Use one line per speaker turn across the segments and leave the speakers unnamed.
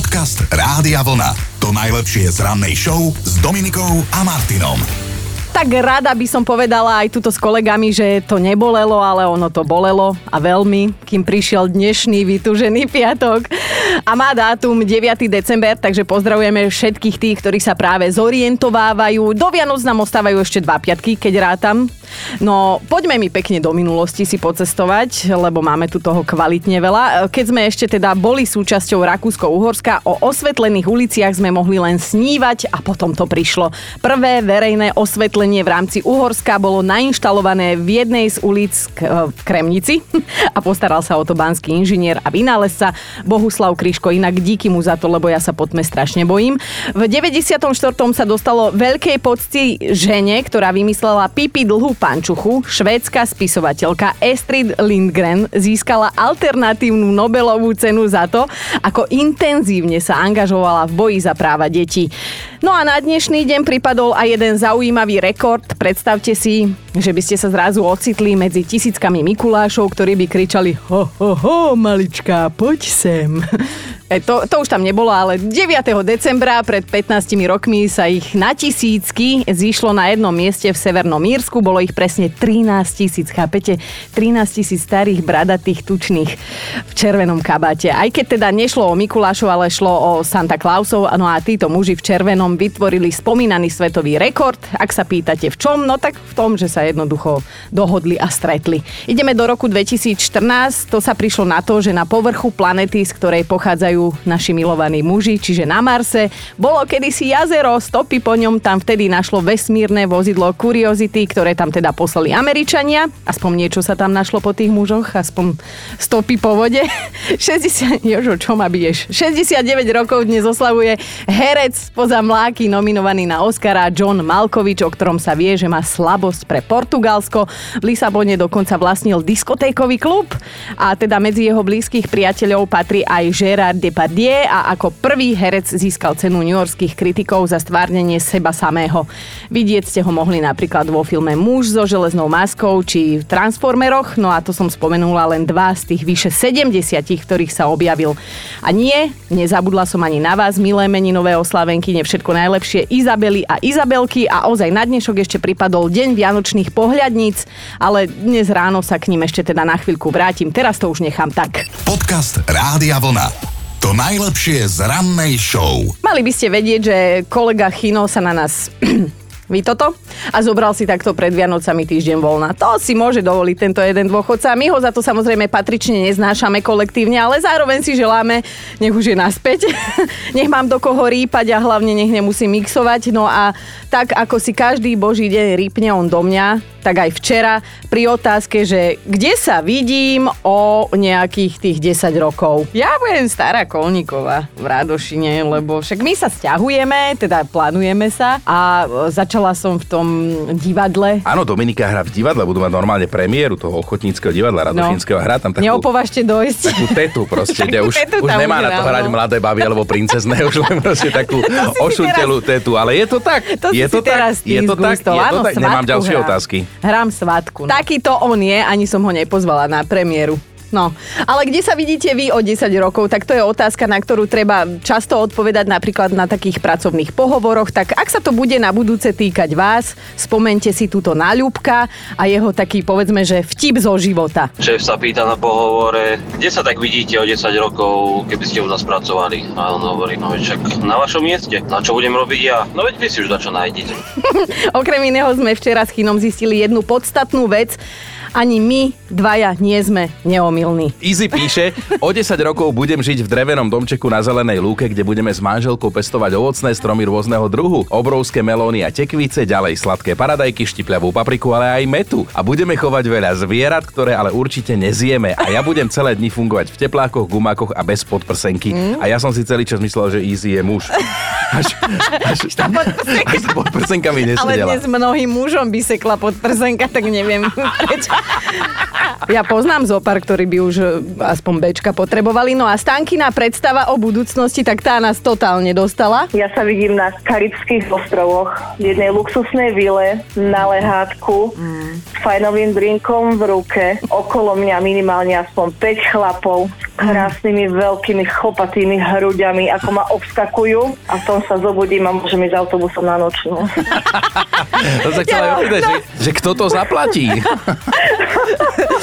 Podcast Rádia Vlna. To najlepšie z rannej show s Dominikou a Martinom.
Tak rada by som povedala aj tuto s kolegami, že to nebolelo, ale ono to bolelo a veľmi, kým prišiel dnešný vytúžený piatok. A má dátum 9. december, takže pozdravujeme všetkých tých, ktorí sa práve zorientovávajú. Do Vianoc nám ostávajú ešte dva piatky, keď rátam. No, poďme mi pekne do minulosti si pocestovať, lebo máme tu toho kvalitne veľa. Keď sme ešte teda boli súčasťou Rakúsko-Uhorska, o osvetlených uliciach sme mohli len snívať a potom to prišlo. Prvé verejné osvetlenie v rámci Uhorska bolo nainštalované v jednej z ulic k- v Kremnici a postaral sa o to banský inžinier a vynálezca Bohuslav Kryško. Inak díky mu za to, lebo ja sa potme strašne bojím. V 94. sa dostalo veľkej pocti žene, ktorá vymyslela pipi dlhú pančuchu. Švédska spisovateľka Estrid Lindgren získala alternatívnu Nobelovú cenu za to, ako intenzívne sa angažovala v boji za práva detí. No a na dnešný deň pripadol aj jeden zaujímavý rekord. Predstavte si, že by ste sa zrazu ocitli medzi tisíckami Mikulášov, ktorí by kričali ho, ho, ho, maličká, poď sem. E, to, to už tam nebolo, ale 9. decembra pred 15 rokmi sa ich na tisícky zišlo na jednom mieste v Severnom Mírsku. Bolo ich presne 13 tisíc, chápete? 13 tisíc starých bradatých tučných v červenom kabáte. Aj keď teda nešlo o Mikulášov, ale šlo o Santa Clausov, no a títo muži v červenom vytvorili spomínaný svetový rekord. Ak sa pýtate v čom, no tak v tom, že sa jednoducho dohodli a stretli. Ideme do roku 2014, to sa prišlo na to, že na povrchu planety, z ktorej pochádzajú naši milovaní muži, čiže na Marse, bolo kedysi jazero, stopy po ňom tam vtedy našlo vesmírne vozidlo Curiosity, ktoré tam teda poslali Američania. Aspoň niečo sa tam našlo po tých mužoch, aspoň stopy po vode. 60, Jožo, čo ma biješ? 69 rokov dnes oslavuje herec spoza mláky nominovaný na Oscara John Malkovič, o ktorom sa vie, že má slabosť pre Portugalsko. V Lisabone dokonca vlastnil diskotékový klub a teda medzi jeho blízkych priateľov patrí aj Gerard Depardieu a ako prvý herec získal cenu newyorských kritikov za stvárnenie seba samého. Vidieť ste ho mohli napríklad vo filme Muž so železnou maskou či v Transformeroch, no a to som spomenula len dva z tých vyše 70, ktorých sa objavil. A nie, nezabudla som ani na vás, milé meninové oslavenky, ne všetko najlepšie Izabely a Izabelky a ozaj na dnešok ešte pripadol Deň Vianočných pohľadníc, ale dnes ráno sa k ním ešte teda na chvíľku vrátim, teraz to už nechám tak.
Podcast Rádia Vlna. To najlepšie z rannej show.
Mali by ste vedieť, že kolega Chino sa na nás Vy toto? A zobral si takto pred Vianocami týždeň voľna. To si môže dovoliť tento jeden dôchodca. My ho za to samozrejme patrične neznášame kolektívne, ale zároveň si želáme, nech už je naspäť, nech mám do koho rýpať a hlavne nech nemusím mixovať. No a tak ako si každý boží deň rýpne on do mňa, tak aj včera pri otázke, že kde sa vidím o nejakých tých 10 rokov. Ja budem stará Kolníková v Rádošine, lebo však my sa stiahujeme, teda plánujeme sa a začala som v tom divadle.
Áno, Dominika hrá v divadle, budú mať normálne premiéru toho ochotníckého divadla Radošinského. Hrá tam takú,
Neopovažte dojsť.
takú tetu proste, kde už, už nemá na to hrať
áno.
mladé baby alebo princezné, už len proste takú ošuntelú tetu. Ale je to tak.
To
je to
si teraz
tak. Je to tak. Je to tak. Nemám ďalšie otázky.
Hrám svatku. No. Takýto on je, ani som ho nepozvala na premiéru. No, ale kde sa vidíte vy o 10 rokov, tak to je otázka, na ktorú treba často odpovedať napríklad na takých pracovných pohovoroch. Tak ak sa to bude na budúce týkať vás, spomente si túto náľubka a jeho taký, povedzme, že vtip zo života.
Šéf sa pýta na pohovore, kde sa tak vidíte o 10 rokov, keby ste u nás pracovali? A on hovorí, no však na vašom mieste. Na čo budem robiť ja? No veď vy si už na čo nájdete.
Okrem iného sme včera s Chinom zistili jednu podstatnú vec. Ani my dvaja nie sme neomilní.
Easy píše, o 10 rokov budem žiť v drevenom domčeku na zelenej lúke, kde budeme s manželkou pestovať ovocné stromy rôzneho druhu, obrovské melóny a tekvice, ďalej sladké paradajky, štipľavú papriku, ale aj metu. A budeme chovať veľa zvierat, ktoré ale určite nezieme. A ja budem celé dni fungovať v teplákoch, gumákoch a bez podprsenky.
Mm.
A ja som si celý čas myslel, že Easy je muž. Až, až, až, až pod prsenkami
Ale
nesedela.
dnes mnohým mužom by sekla pod prsenka, tak neviem prečo. Ja poznám zopár, ktorí by už e, aspoň Bčka potrebovali. No a Stankina predstava o budúcnosti, tak tá nás totálne dostala.
Ja sa vidím na Karibských ostrovoch, v jednej luxusnej vile, na lehátku, mm. s fajnovým drinkom v ruke, okolo mňa minimálne aspoň 5 chlapov s krásnymi veľkými chlopatými hruďami, ako ma obskakujú a v tom sa zobudím a môžem ísť autobusom na nočnú.
to sa chcela ja, opýtať, no. že, že kto to zaplatí?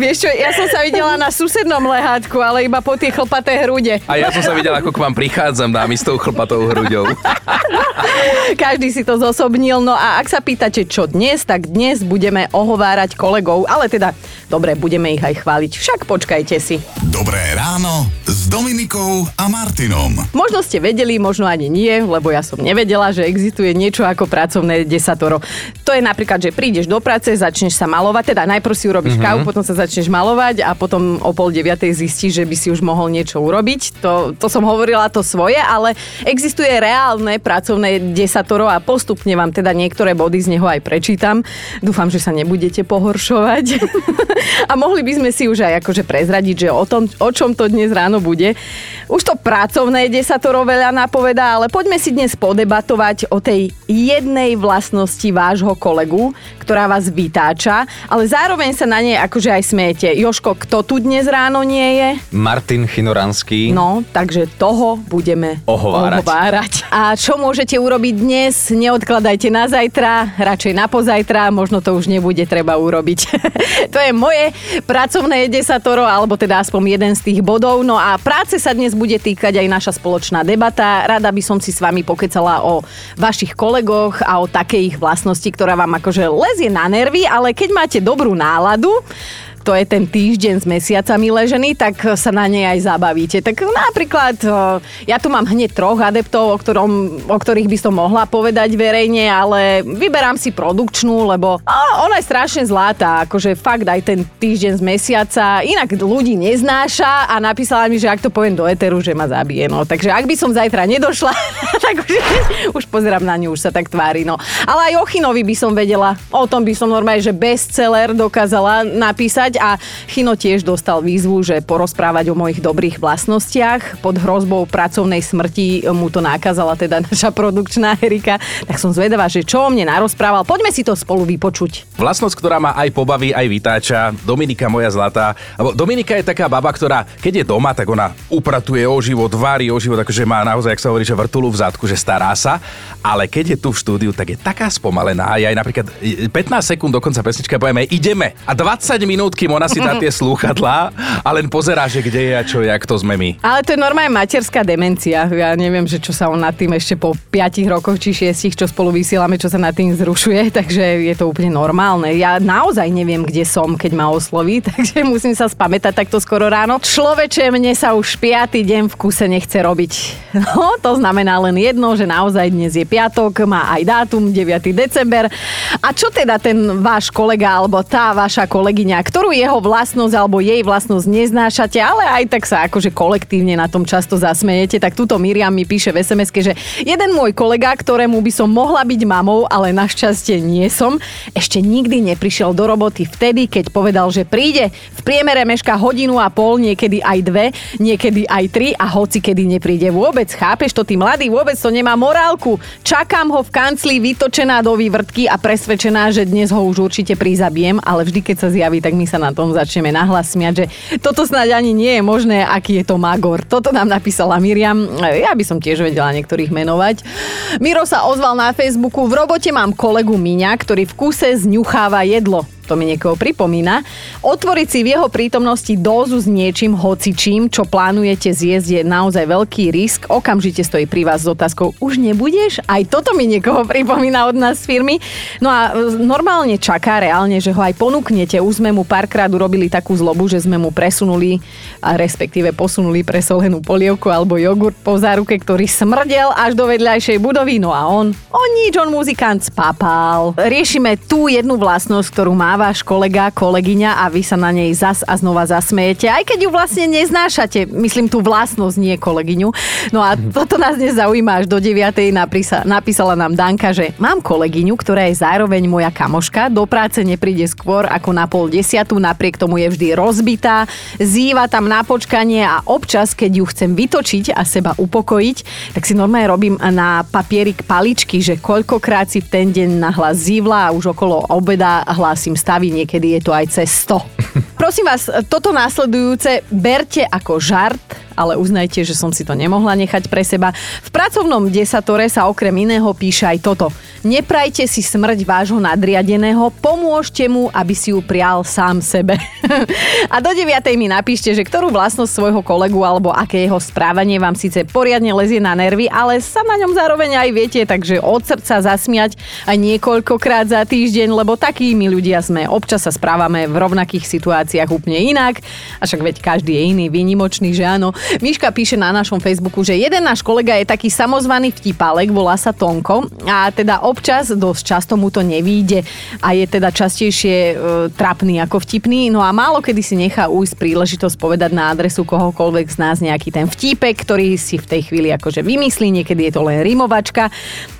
Vieš čo, ja som sa videla na susednom lehátku, ale iba po tie chlpaté hrude.
A ja som sa videla, ako k vám prichádzam dámy s tou chlpatou hruďou.
Každý si to zosobnil. No a ak sa pýtate, čo dnes, tak dnes budeme ohovárať kolegov, ale teda, dobre, budeme ich aj chváliť. Však počkajte si.
Dobré ráno s Dominikou a Martinom.
Možno ste vedeli, možno ani nie, lebo ja som nevedela, že existuje niečo ako pracovné desatoro. To je napríklad, že prídeš do práce, začneš sa malovať, teda najprv si urobíš mm-hmm. kávu, potom sa začneš malovať a potom o pol deviatej zistíš, že by si už mohol niečo urobiť. To, to som hovorila to svoje, ale existuje reálne pracovné desatoro a postupne vám teda niektoré body z neho aj prečítam. Dúfam, že sa nebudete pohoršovať. a mohli by sme si už aj akože prezradiť, že o, tom, o čom to dnes ráno bude. Už to pracovné desatoro veľa napovedá, ale poďme si dnes podebatovať o tej jednej vlastnosti vášho kolegu, ktorá vás vytáča, ale zároveň sa na nej akože aj smiete. Joško, kto tu dnes ráno nie je?
Martin Chinoranský.
No, takže toho budeme
ohovárať.
ohovárať. A čo môžete urobiť dnes? Neodkladajte na zajtra, radšej na pozajtra, možno to už nebude treba urobiť. to je moje pracovné desatoro, alebo teda aspoň jeden z tých bodov. No a práce sa dnes bude týkať aj naša spoločná debata. Rada by som si s vami pokecala o vašich kolegoch a o takej ich vlastnosti, ktorá vám akože lezie na nervy, ale keď máte dobrú náladu, to je ten týždeň s mesiacami ležený, tak sa na nej aj zabavíte. Tak napríklad, ja tu mám hneď troch adeptov, o, ktorom, o ktorých by som mohla povedať verejne, ale vyberám si produkčnú, lebo ona je strašne zlatá, akože fakt aj ten týždeň z mesiaca, inak ľudí neznáša a napísala mi, že ak to poviem do Eteru, že ma zabije. No. Takže ak by som zajtra nedošla, tak už, už pozerám na ňu, už sa tak tvári. No. Ale aj Ochinovi by som vedela, o tom by som normálne, že bestseller dokázala napísať povedať a Chino tiež dostal výzvu, že porozprávať o mojich dobrých vlastnostiach. Pod hrozbou pracovnej smrti mu to nakázala teda naša produkčná Erika. Tak som zvedavá, že čo o mne narozprával. Poďme si to spolu vypočuť.
Vlastnosť, ktorá ma aj pobaví, aj vytáča. Dominika moja zlatá. Dominika je taká baba, ktorá keď je doma, tak ona upratuje o život, varí o život, akože má naozaj, ak sa hovorí, že vrtulu v zadku, že stará sa. Ale keď je tu v štúdiu, tak je taká spomalená. Ja aj napríklad 15 sekúnd do konca pesnička povieme, ideme. A 20 minútky kým ona si dá tie slúchadlá a len pozerá, že kde je a čo, jak to sme my.
Ale to je normálne materská demencia. Ja neviem, že čo sa on nad tým ešte po 5 rokoch či 6, čo spolu vysielame, čo sa nad tým zrušuje, takže je to úplne normálne. Ja naozaj neviem, kde som, keď ma osloví, takže musím sa spamätať takto skoro ráno. Človeče, mne sa už 5. deň v kuse nechce robiť. No, to znamená len jedno, že naozaj dnes je piatok, má aj dátum 9. december. A čo teda ten váš kolega alebo tá vaša kolegyňa, ktorú jeho vlastnosť alebo jej vlastnosť neznášate, ale aj tak sa akože kolektívne na tom často zasmejete, tak túto Miriam mi píše v sms že jeden môj kolega, ktorému by som mohla byť mamou, ale našťastie nie som, ešte nikdy neprišiel do roboty vtedy, keď povedal, že príde. V priemere meška hodinu a pol, niekedy aj dve, niekedy aj tri a hoci kedy nepríde vôbec. Chápeš to, ty mladý vôbec to nemá morálku. Čakám ho v kancli vytočená do vývrtky a presvedčená, že dnes ho už určite prizabijem, ale vždy, keď sa zjaví, tak my sa na tom začneme nahlas že toto snáď ani nie je možné, aký je to Magor. Toto nám napísala Miriam. Ja by som tiež vedela niektorých menovať. Miro sa ozval na Facebooku. V robote mám kolegu Miňa, ktorý v kuse zňucháva jedlo to mi niekoho pripomína. Otvoriť si v jeho prítomnosti dózu s niečím hocičím, čo plánujete zjesť, je naozaj veľký risk. Okamžite stojí pri vás s otázkou, už nebudeš? Aj toto mi niekoho pripomína od nás z firmy. No a e, normálne čaká reálne, že ho aj ponúknete. Už sme mu párkrát urobili takú zlobu, že sme mu presunuli, a respektíve posunuli presolenú polievku alebo jogurt po záruke, ktorý smrdel až do vedľajšej budovy. No a on, on nič, on muzikant spapal. Riešime tú jednu vlastnosť, ktorú má má váš kolega, kolegyňa a vy sa na nej zas a znova zasmejete, aj keď ju vlastne neznášate, myslím tú vlastnosť, nie kolegyňu. No a toto nás dnes zaujíma až do 9. Napísa, napísala nám Danka, že mám kolegyňu, ktorá je zároveň moja kamoška, do práce nepríde skôr ako na pol desiatu, napriek tomu je vždy rozbitá, zýva tam na počkanie a občas, keď ju chcem vytočiť a seba upokojiť, tak si normálne robím na papierik paličky, že koľkokrát si v ten deň nahlas zívla a už okolo obeda hlásim stavy, niekedy je to aj cez 100. Prosím vás, toto následujúce berte ako žart, ale uznajte, že som si to nemohla nechať pre seba. V pracovnom desatore sa okrem iného píše aj toto. Neprajte si smrť vášho nadriadeného, pomôžte mu, aby si ju prial sám sebe. a do 9. mi napíšte, že ktorú vlastnosť svojho kolegu alebo aké jeho správanie vám síce poriadne lezie na nervy, ale sa na ňom zároveň aj viete, takže od srdca zasmiať aj niekoľkokrát za týždeň, lebo takými ľudia sme. Občas sa správame v rovnakých situáciách úplne inak, a však veď každý je iný, výnimočný, že áno. Miška píše na našom Facebooku, že jeden náš kolega je taký samozvaný vtipálek, volá sa Tonko. A teda občas, dosť často mu to nevíde a je teda častejšie e, trapný ako vtipný, no a málo kedy si nechá ujsť príležitosť povedať na adresu kohokoľvek z nás nejaký ten vtípek, ktorý si v tej chvíli akože vymyslí, niekedy je to len rimovačka.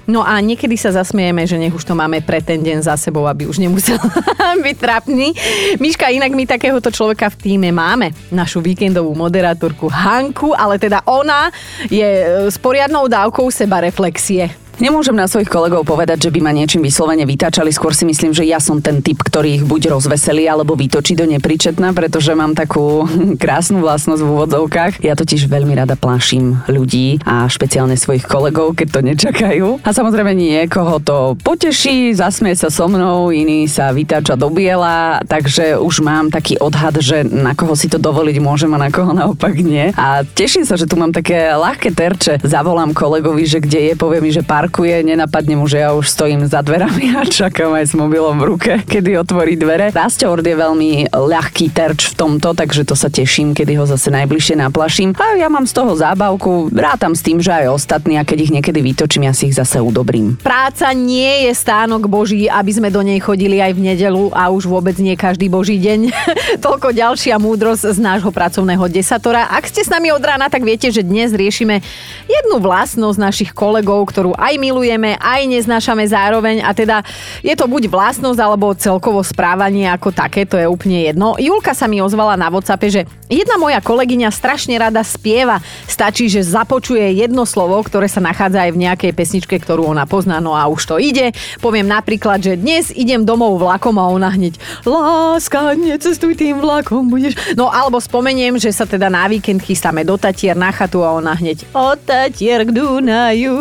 No a niekedy sa zasmiejeme, že nech už to máme pre ten deň za sebou, aby už nemusel byť trapný. Miška, inak my takéhoto človeka v týme máme. Našu víkendovú moderátorku Hanku, ale teda ona je e, s poriadnou dávkou seba reflexie.
Nemôžem na svojich kolegov povedať, že by ma niečím vyslovene vytačali, skôr si myslím, že ja som ten typ, ktorý ich buď rozveselí alebo vytočí do nepričetna, pretože mám takú krásnu vlastnosť v úvodzovkách. Ja totiž veľmi rada plášim ľudí a špeciálne svojich kolegov, keď to nečakajú. A samozrejme niekoho to poteší, zasmie sa so mnou, iný sa vytáča do biela, takže už mám taký odhad, že na koho si to dovoliť môžem a na koho naopak nie. A teším sa, že tu mám také ľahké terče. Zavolám kolegovi, že kde je, povie mi, že pár parkuje, nenapadne mu, že ja už stojím za dverami a čakám aj s mobilom v ruke, kedy otvorí dvere. Rastord je veľmi ľahký terč v tomto, takže to sa teším, kedy ho zase najbližšie naplaším. A ja mám z toho zábavku, rátam s tým, že aj ostatní, a keď ich niekedy vytočím, ja si ich zase udobrím.
Práca nie je stánok Boží, aby sme do nej chodili aj v nedelu a už vôbec nie každý Boží deň. Toľko ďalšia múdrosť z nášho pracovného desatora. Ak ste s nami od rána, tak viete, že dnes riešime jednu vlastnosť našich kolegov, ktorú aj aj milujeme, aj neznášame zároveň a teda je to buď vlastnosť alebo celkovo správanie ako také, to je úplne jedno. Julka sa mi ozvala na WhatsAppe, že jedna moja kolegyňa strašne rada spieva. Stačí, že započuje jedno slovo, ktoré sa nachádza aj v nejakej pesničke, ktorú ona pozná, no a už to ide. Poviem napríklad, že dnes idem domov vlakom a ona hneď láska, necestuj tým vlakom, budeš... No alebo spomeniem, že sa teda na víkend chystáme do Tatier na chatu a ona hneď od Tatier k Dunaju.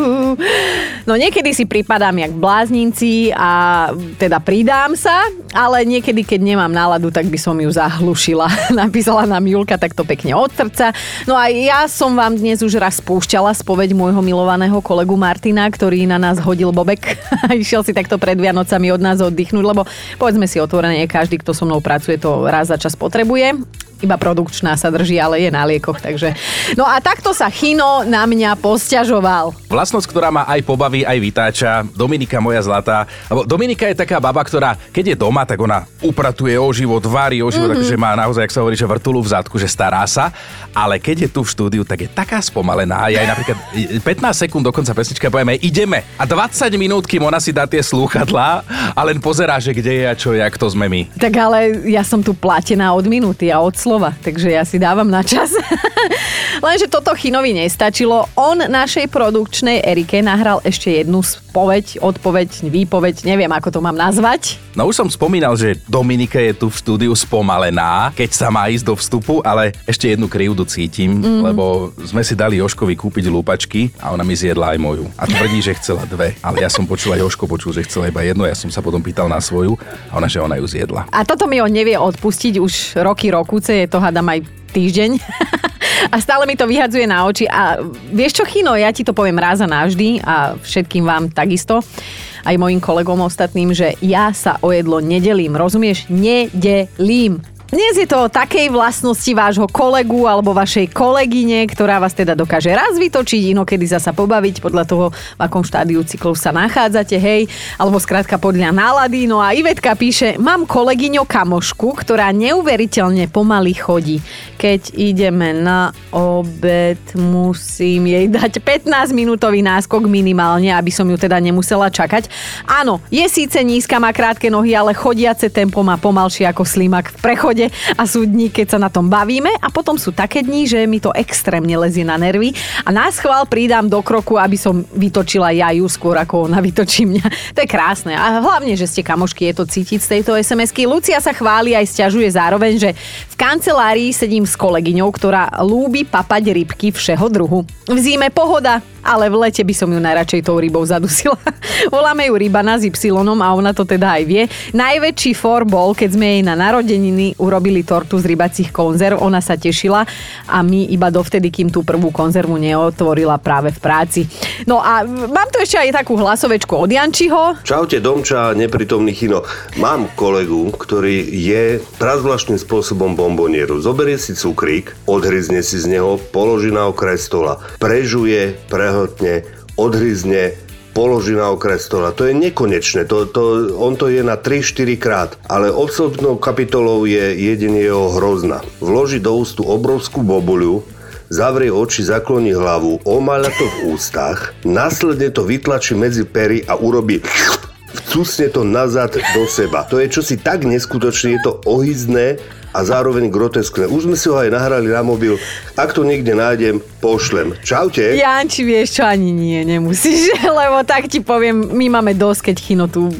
No niekedy si pripadám jak bláznici a teda pridám sa, ale niekedy, keď nemám náladu, tak by som ju zahlušila. Napísala nám Julka takto pekne od srdca. No a ja som vám dnes už raz spúšťala spoveď môjho milovaného kolegu Martina, ktorý na nás hodil bobek a išiel si takto pred Vianocami od nás oddychnúť, lebo povedzme si otvorene, každý, kto so mnou pracuje, to raz za čas potrebuje iba produkčná sa drží, ale je na liekoch, takže... No a takto sa Chino na mňa posťažoval.
Vlastnosť, ktorá ma aj pobaví, aj vytáča. Dominika moja zlatá. Lebo Dominika je taká baba, ktorá keď je doma, tak ona upratuje o život, varí o život, mm-hmm. takže má naozaj, ak sa hovorí, že vrtulu v zadku, že stará sa. Ale keď je tu v štúdiu, tak je taká spomalená. Ja aj napríklad 15 sekúnd dokonca pesnička povieme, ideme. A 20 minút, kým ona si dá tie slúchadlá a len pozerá, že kde je a čo, jak to sme my.
Tak ale ja som tu platená od minúty a od slov slova, takže ja si dávam na čas. Lenže toto Chinovi nestačilo. On našej produkčnej Erike nahral ešte jednu spoveď, odpoveď, výpoveď, neviem ako to mám nazvať.
No už som spomínal, že Dominika je tu v štúdiu spomalená, keď sa má ísť do vstupu, ale ešte jednu krivdu cítim, mm. lebo sme si dali Joškovi kúpiť lúpačky a ona mi zjedla aj moju. A tvrdí, že chcela dve, ale ja som počul aj Joško počul, že chcela iba jednu, ja som sa potom pýtal na svoju a ona, že ona ju zjedla.
A toto mi on nevie odpustiť už roky, rokúce, je to hádam aj týždeň. a stále mi to vyhadzuje na oči. A vieš čo, Chino, ja ti to poviem raz a navždy a všetkým vám takisto aj mojim kolegom ostatným, že ja sa o jedlo nedelím. Rozumieš? Nedelím. Dnes je to o takej vlastnosti vášho kolegu alebo vašej kolegyne, ktorá vás teda dokáže raz vytočiť, inokedy zasa pobaviť podľa toho, v akom štádiu cyklu sa nachádzate, hej, alebo skrátka podľa nálady. No a Ivetka píše, mám kolegyňo kamošku, ktorá neuveriteľne pomaly chodí. Keď ideme na obed, musím jej dať 15 minútový náskok minimálne, aby som ju teda nemusela čakať. Áno, je síce nízka, má krátke nohy, ale chodiace tempo má pomalšie ako slimak v prechode a sú dní, keď sa na tom bavíme a potom sú také dni, že mi to extrémne lezie na nervy a nás chvál pridám do kroku, aby som vytočila ja ju skôr ako ona vytočí mňa. To je krásne a hlavne, že ste kamošky, je to cítiť z tejto SMS-ky. Lucia sa chváli aj stiažuje zároveň, že v kancelárii sedím s kolegyňou, ktorá lúbi papať rybky všeho druhu. V zime pohoda, ale v lete by som ju najradšej tou rybou zadusila. Voláme ju Rybana s Y a ona to teda aj vie. Najväčší for bol, keď sme jej na narodeniny urobili tortu z rybacích konzerv. Ona sa tešila a my iba dovtedy, kým tú prvú konzervu neotvorila práve v práci. No a mám tu ešte aj takú hlasovečku od Jančiho.
Čaute Domča, neprítomný Chino. Mám kolegu, ktorý je prazvláštnym spôsobom bombonieru. Zoberie si cukrík, odhryzne si z neho, položí na okraj stola, prežuje, prehltne, odhryzne, položí na okraj stola. To je nekonečné, to, to, on to je na 3-4 krát, ale absolútnou kapitolou je jedenie jeho hrozna. Vloží do ústu obrovskú bobuľu, zavrie oči, zakloní hlavu, omáľa to v ústach, následne to vytlačí medzi pery a urobí vcúsne to nazad do seba. To je čosi tak neskutočné, je to ohyzné a zároveň groteskné. Už sme si ho aj nahrali na mobil. Ak to niekde nájdem, pošlem. Čaute.
Janči, vieš čo, ani nie, nemusíš, lebo tak ti poviem, my máme dosť, keď Chino tu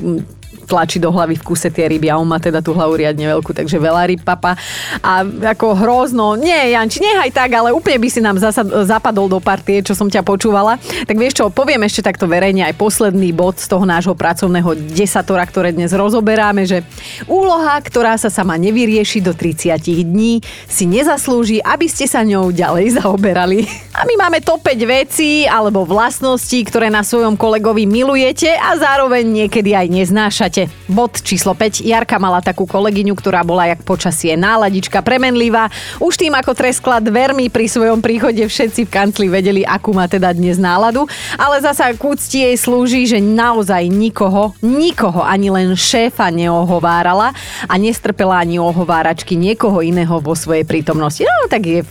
tlačí do hlavy v kuse tie ryby a on má teda tú hlavu riadne veľkú, takže veľa ryb papa. A ako hrozno, nie Janči, nehaj tak, ale úplne by si nám zasa, zapadol do partie, čo som ťa počúvala. Tak vieš čo, poviem ešte takto verejne aj posledný bod z toho nášho pracovného desatora, ktoré dnes rozoberáme, že úloha, ktorá sa sama nevyrieši do 30 dní, si nezaslúži, aby ste sa ňou ďalej zaoberali. A my máme to 5 vecí alebo vlastností, ktoré na svojom kolegovi milujete a zároveň niekedy aj neznášate máte. Bod číslo 5. Jarka mala takú kolegyňu, ktorá bola jak počasie náladička, premenlivá. Už tým, ako treskla dvermi pri svojom príchode, všetci v kancli vedeli, akú má teda dnes náladu. Ale zasa k úcti jej slúži, že naozaj nikoho, nikoho, ani len šéfa neohovárala a nestrpela ani ohováračky niekoho iného vo svojej prítomnosti. No tak je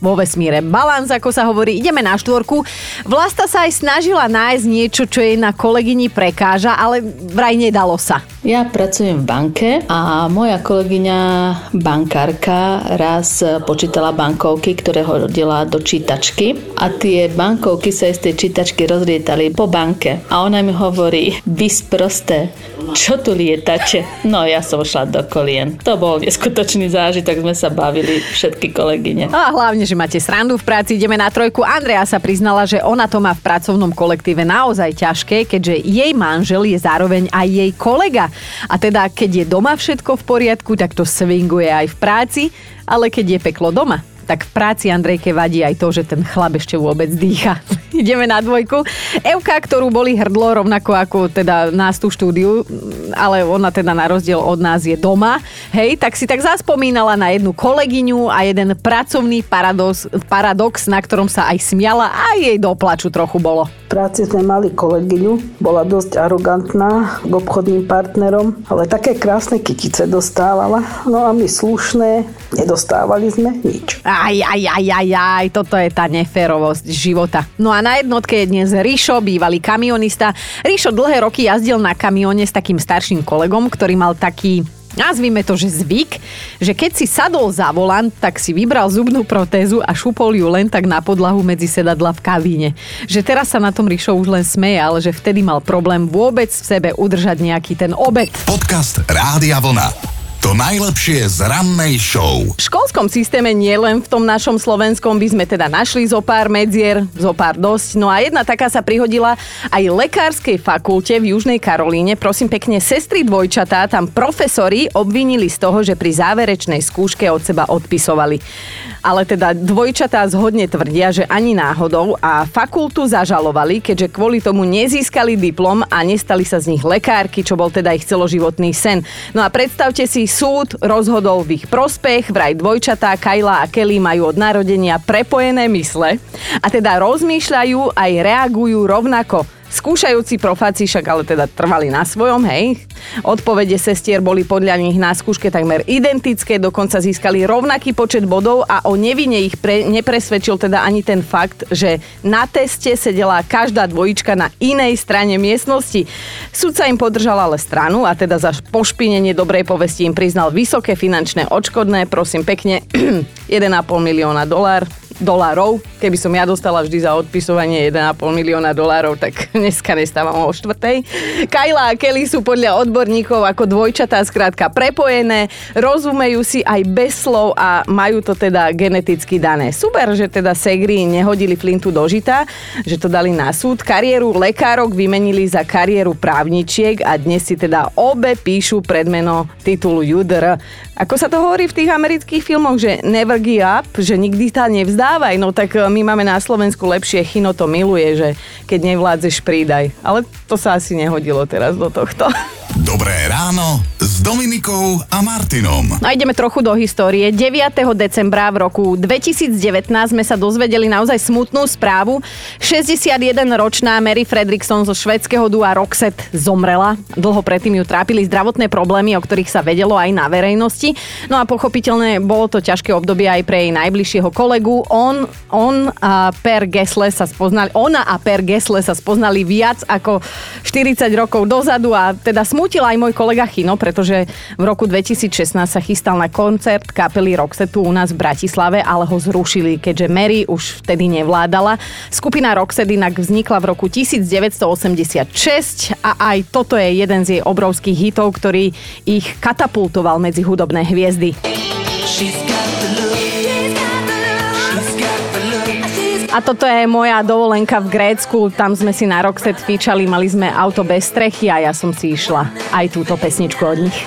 vo vesmíre balans, ako sa hovorí. Ideme na štvorku. Vlasta sa aj snažila nájsť niečo, čo jej na kolegyni prekáža, ale vraj nedalo sa.
Ja pracujem v banke a moja kolegyňa bankárka raz počítala bankovky, ktoré hodila do čítačky a tie bankovky sa z tej čítačky rozrietali po banke. A ona mi hovorí, vy sprosté, čo tu lietate? No ja som šla do kolien. To bol neskutočný zážitok, sme sa bavili všetky kolegyne.
A hlavne, že máte srandu v práci, ideme na trojku. Andrea sa priznala, že ona to má v pracovnom kolektíve naozaj ťažké, keďže jej manžel je zároveň aj jej kolega. A teda, keď je doma všetko v poriadku, tak to swinguje aj v práci, ale keď je peklo doma, tak v práci Andrejke vadí aj to, že ten chlap ešte vôbec dýcha. Ideme na dvojku. Evka, ktorú boli hrdlo rovnako ako teda nás tú štúdiu, ale ona teda na rozdiel od nás je doma, hej, tak si tak zaspomínala na jednu kolegyňu a jeden pracovný paradox, paradox na ktorom sa aj smiala a jej doplaču trochu bolo
práci sme mali kolegyňu, bola dosť arogantná k obchodným partnerom, ale také krásne kytice dostávala. No a my slušné, nedostávali sme nič.
Aj, aj, aj, aj, aj, toto je tá neférovosť života. No a na jednotke je dnes Ríšo, bývalý kamionista. Ríšo dlhé roky jazdil na kamione s takým starším kolegom, ktorý mal taký nazvime to, že zvyk, že keď si sadol za volant, tak si vybral zubnú protézu a šupol ju len tak na podlahu medzi sedadla v kabíne. Že teraz sa na tom Rišo už len smeje, ale že vtedy mal problém vôbec v sebe udržať nejaký ten obed.
Podcast Rádia Vlna. To najlepšie z rannej show.
V školskom systéme nie len v tom našom slovenskom by sme teda našli zo pár medzier, zo pár dosť. No a jedna taká sa prihodila aj lekárskej fakulte v Južnej Karolíne. Prosím pekne, sestry dvojčatá, tam profesori obvinili z toho, že pri záverečnej skúške od seba odpisovali. Ale teda dvojčatá zhodne tvrdia, že ani náhodou a fakultu zažalovali, keďže kvôli tomu nezískali diplom a nestali sa z nich lekárky, čo bol teda ich celoživotný sen. No a predstavte si, súd rozhodol v ich prospech, vraj dvojčatá Kyla a Kelly majú od narodenia prepojené mysle a teda rozmýšľajú aj reagujú rovnako. Skúšajúci profáci však ale teda trvali na svojom, hej. Odpovede sestier boli podľa nich na skúške takmer identické, dokonca získali rovnaký počet bodov a o nevine ich pre, nepresvedčil teda ani ten fakt, že na teste sedela každá dvojička na inej strane miestnosti. Sudca im podržal ale stranu a teda za pošpinenie dobrej povesti im priznal vysoké finančné odškodné, prosím pekne, 1,5 milióna dolár, dolárov. Keby som ja dostala vždy za odpisovanie 1,5 milióna dolárov, tak dneska nestávam o štvrtej. Kyla a Kelly sú podľa odborníkov ako dvojčatá skrátka prepojené, rozumejú si aj bez slov a majú to teda geneticky dané. Super, že teda Segri nehodili Flintu do žita, že to dali na súd. Kariéru lekárok vymenili za kariéru právničiek a dnes si teda obe píšu predmeno titulu Judr. Ako sa to hovorí v tých amerických filmoch, že never give up, že nikdy sa nevzdávaj, no tak e, my máme na Slovensku lepšie, Chino to miluje, že keď nevládzeš, prídaj. Ale to sa asi nehodilo teraz do tohto.
Dobré ráno s Dominikou a Martinom.
No a ideme trochu do histórie. 9. decembra v roku 2019 sme sa dozvedeli naozaj smutnú správu. 61-ročná Mary Fredrickson zo švedského dua Roxette zomrela. Dlho predtým ju trápili zdravotné problémy, o ktorých sa vedelo aj na verejnosti. No a pochopiteľne bolo to ťažké obdobie aj pre jej najbližšieho kolegu. On, on a Per Gessle sa spoznali, ona a Per Gessle sa spoznali viac ako 40 rokov dozadu a teda Smutil aj môj kolega Chino, pretože v roku 2016 sa chystal na koncert kapely Roxetu u nás v Bratislave, ale ho zrušili, keďže Mary už vtedy nevládala. Skupina Roxet inak vznikla v roku 1986 a aj toto je jeden z jej obrovských hitov, ktorý ich katapultoval medzi hudobné hviezdy. She's got the look. A toto je moja dovolenka v Grécku. Tam sme si na Roxet fíčali, mali sme auto bez strechy a ja som si išla aj túto pesničku od nich.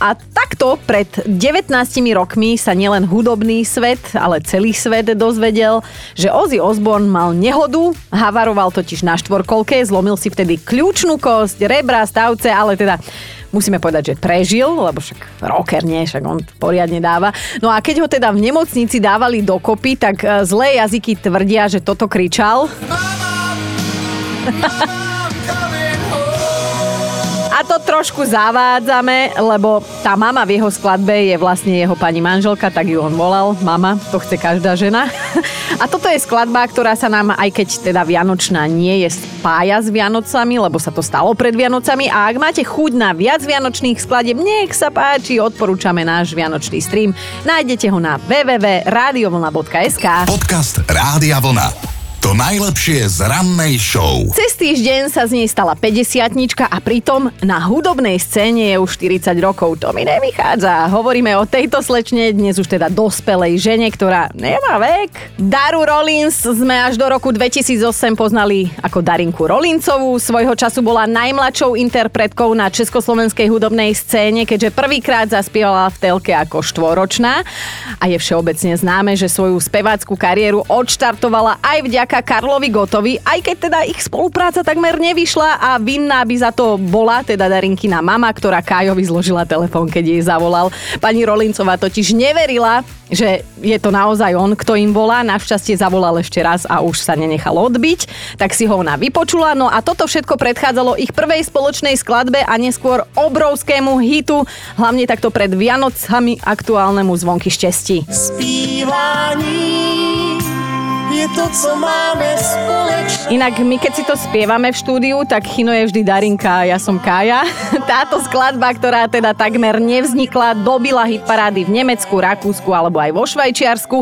A takto pred 19 rokmi sa nielen hudobný svet, ale celý svet dozvedel, že Ozzy Osbourne mal nehodu, havaroval totiž na štvorkolke, zlomil si vtedy kľúčnú kosť, rebra, stavce, ale teda musíme povedať, že prežil, lebo však rocker nie, však on poriadne dáva. No a keď ho teda v nemocnici dávali dokopy, tak e, zlé jazyky tvrdia, že toto kričal. A to trošku zavádzame, lebo tá mama v jeho skladbe je vlastne jeho pani manželka, tak ju on volal. Mama, to chce každá žena. A toto je skladba, ktorá sa nám, aj keď teda Vianočná nie je spája s Vianocami, lebo sa to stalo pred Vianocami. A ak máte chuť na viac Vianočných skladieb, nech sa páči, odporúčame náš Vianočný stream. Nájdete ho na www.radiovlna.sk
Podcast Rádia Vlna. To najlepšie z rannej show.
Cez týždeň sa z nej stala 50 a pritom na hudobnej scéne je už 40 rokov. To mi nevychádza. Hovoríme o tejto slečne, dnes už teda dospelej žene, ktorá nemá vek. Daru Rollins sme až do roku 2008 poznali ako Darinku Rollincovú. Svojho času bola najmladšou interpretkou na československej hudobnej scéne, keďže prvýkrát zaspievala v telke ako štvoročná. A je všeobecne známe, že svoju spevácku kariéru odštartovala aj vďaka vďaka Karlovi Gotovi, aj keď teda ich spolupráca takmer nevyšla a vinná by za to bola teda Darinkina mama, ktorá Kájovi zložila telefón, keď jej zavolal. Pani Rolincová totiž neverila, že je to naozaj on, kto im volá. Našťastie zavolal ešte raz a už sa nenechal odbiť, tak si ho ona vypočula. No a toto všetko predchádzalo ich prvej spoločnej skladbe a neskôr obrovskému hitu, hlavne takto pred Vianocami aktuálnemu zvonky štesti. Spívání je to, co máme spoločné. Inak my keď si to spievame v štúdiu, tak Chino je vždy Darinka a ja som Kája. Táto skladba, ktorá teda takmer nevznikla, dobila hitparády v Nemecku, Rakúsku alebo aj vo Švajčiarsku.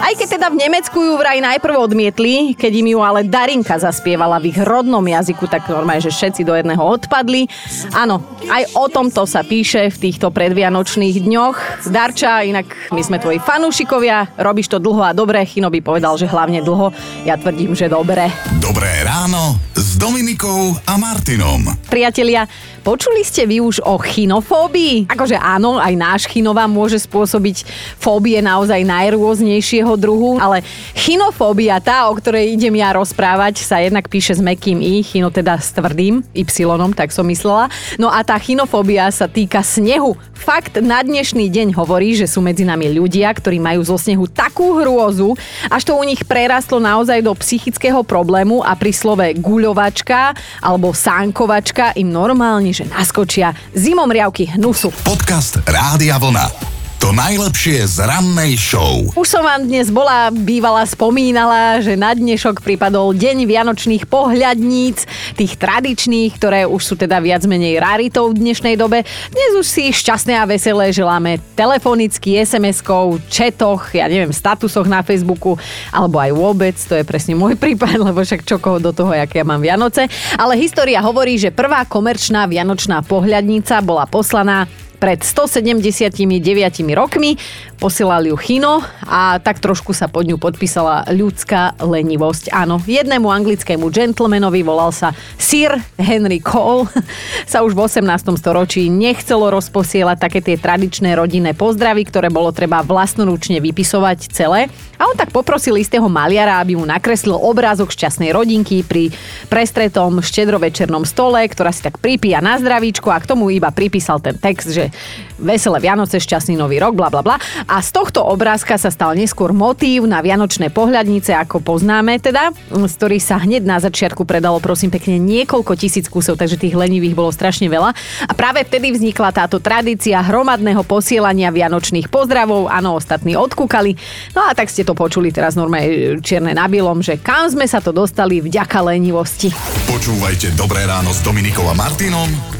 Aj keď teda v Nemecku ju vraj najprv odmietli, keď im ju ale Darinka zaspievala v ich rodnom jazyku, tak normálne, že všetci do jedného odpadli. Áno, aj o tomto sa píše v týchto predvianočných dňoch. Darča, inak my sme tvoji fanúšikovia, robíš to dlho a dobre, Chino by povedal, že hlavne hlavne dlho. Ja tvrdím, že dobre.
Dobré ráno s Dominikou a Martinom.
Priatelia, Počuli ste vy už o chinofóbii? Akože áno, aj náš chino vám môže spôsobiť fóbie naozaj najrôznejšieho druhu, ale chinofóbia, tá, o ktorej idem ja rozprávať, sa jednak píše s mekým i, chino teda s tvrdým y, tak som myslela. No a tá chinofóbia sa týka snehu. Fakt na dnešný deň hovorí, že sú medzi nami ľudia, ktorí majú zo snehu takú hrôzu, až to u nich prerastlo naozaj do psychického problému a pri slove guľovačka alebo sánkovačka im normálne, že naskočia zimom riavky hnusu.
Podcast Rádia Vlna. To najlepšie z rannej show.
Už som vám dnes bola bývala spomínala, že na dnešok pripadol deň vianočných pohľadníc, tých tradičných, ktoré už sú teda viac menej raritou v dnešnej dobe. Dnes už si šťastné a veselé želáme telefonicky, SMS-kou, četoch, ja neviem, statusoch na Facebooku, alebo aj vôbec, to je presne môj prípad, lebo však čo koho do toho, aké ja mám Vianoce. Ale história hovorí, že prvá komerčná vianočná pohľadnica bola poslaná pred 179 rokmi. Posielal ju Chino a tak trošku sa pod ňu podpísala ľudská lenivosť. Áno, jednému anglickému gentlemanovi volal sa Sir Henry Cole. sa už v 18. storočí nechcelo rozposielať také tie tradičné rodinné pozdravy, ktoré bolo treba vlastnoručne vypisovať celé. A on tak poprosil istého maliara, aby mu nakreslil obrázok šťastnej rodinky pri prestretom štedrovečernom stole, ktorá si tak pripíja na zdravíčko a k tomu iba pripísal ten text, veselé Vianoce, šťastný nový rok, bla bla bla. A z tohto obrázka sa stal neskôr motív na vianočné pohľadnice, ako poznáme teda, z ktorých sa hneď na začiatku predalo prosím pekne niekoľko tisíc kusov, takže tých lenivých bolo strašne veľa. A práve vtedy vznikla táto tradícia hromadného posielania vianočných pozdravov, áno, ostatní odkúkali. No a tak ste to počuli teraz normálne čierne na bielom, že kam sme sa to dostali vďaka lenivosti.
Počúvajte Dobré ráno s Dominikom a Martinom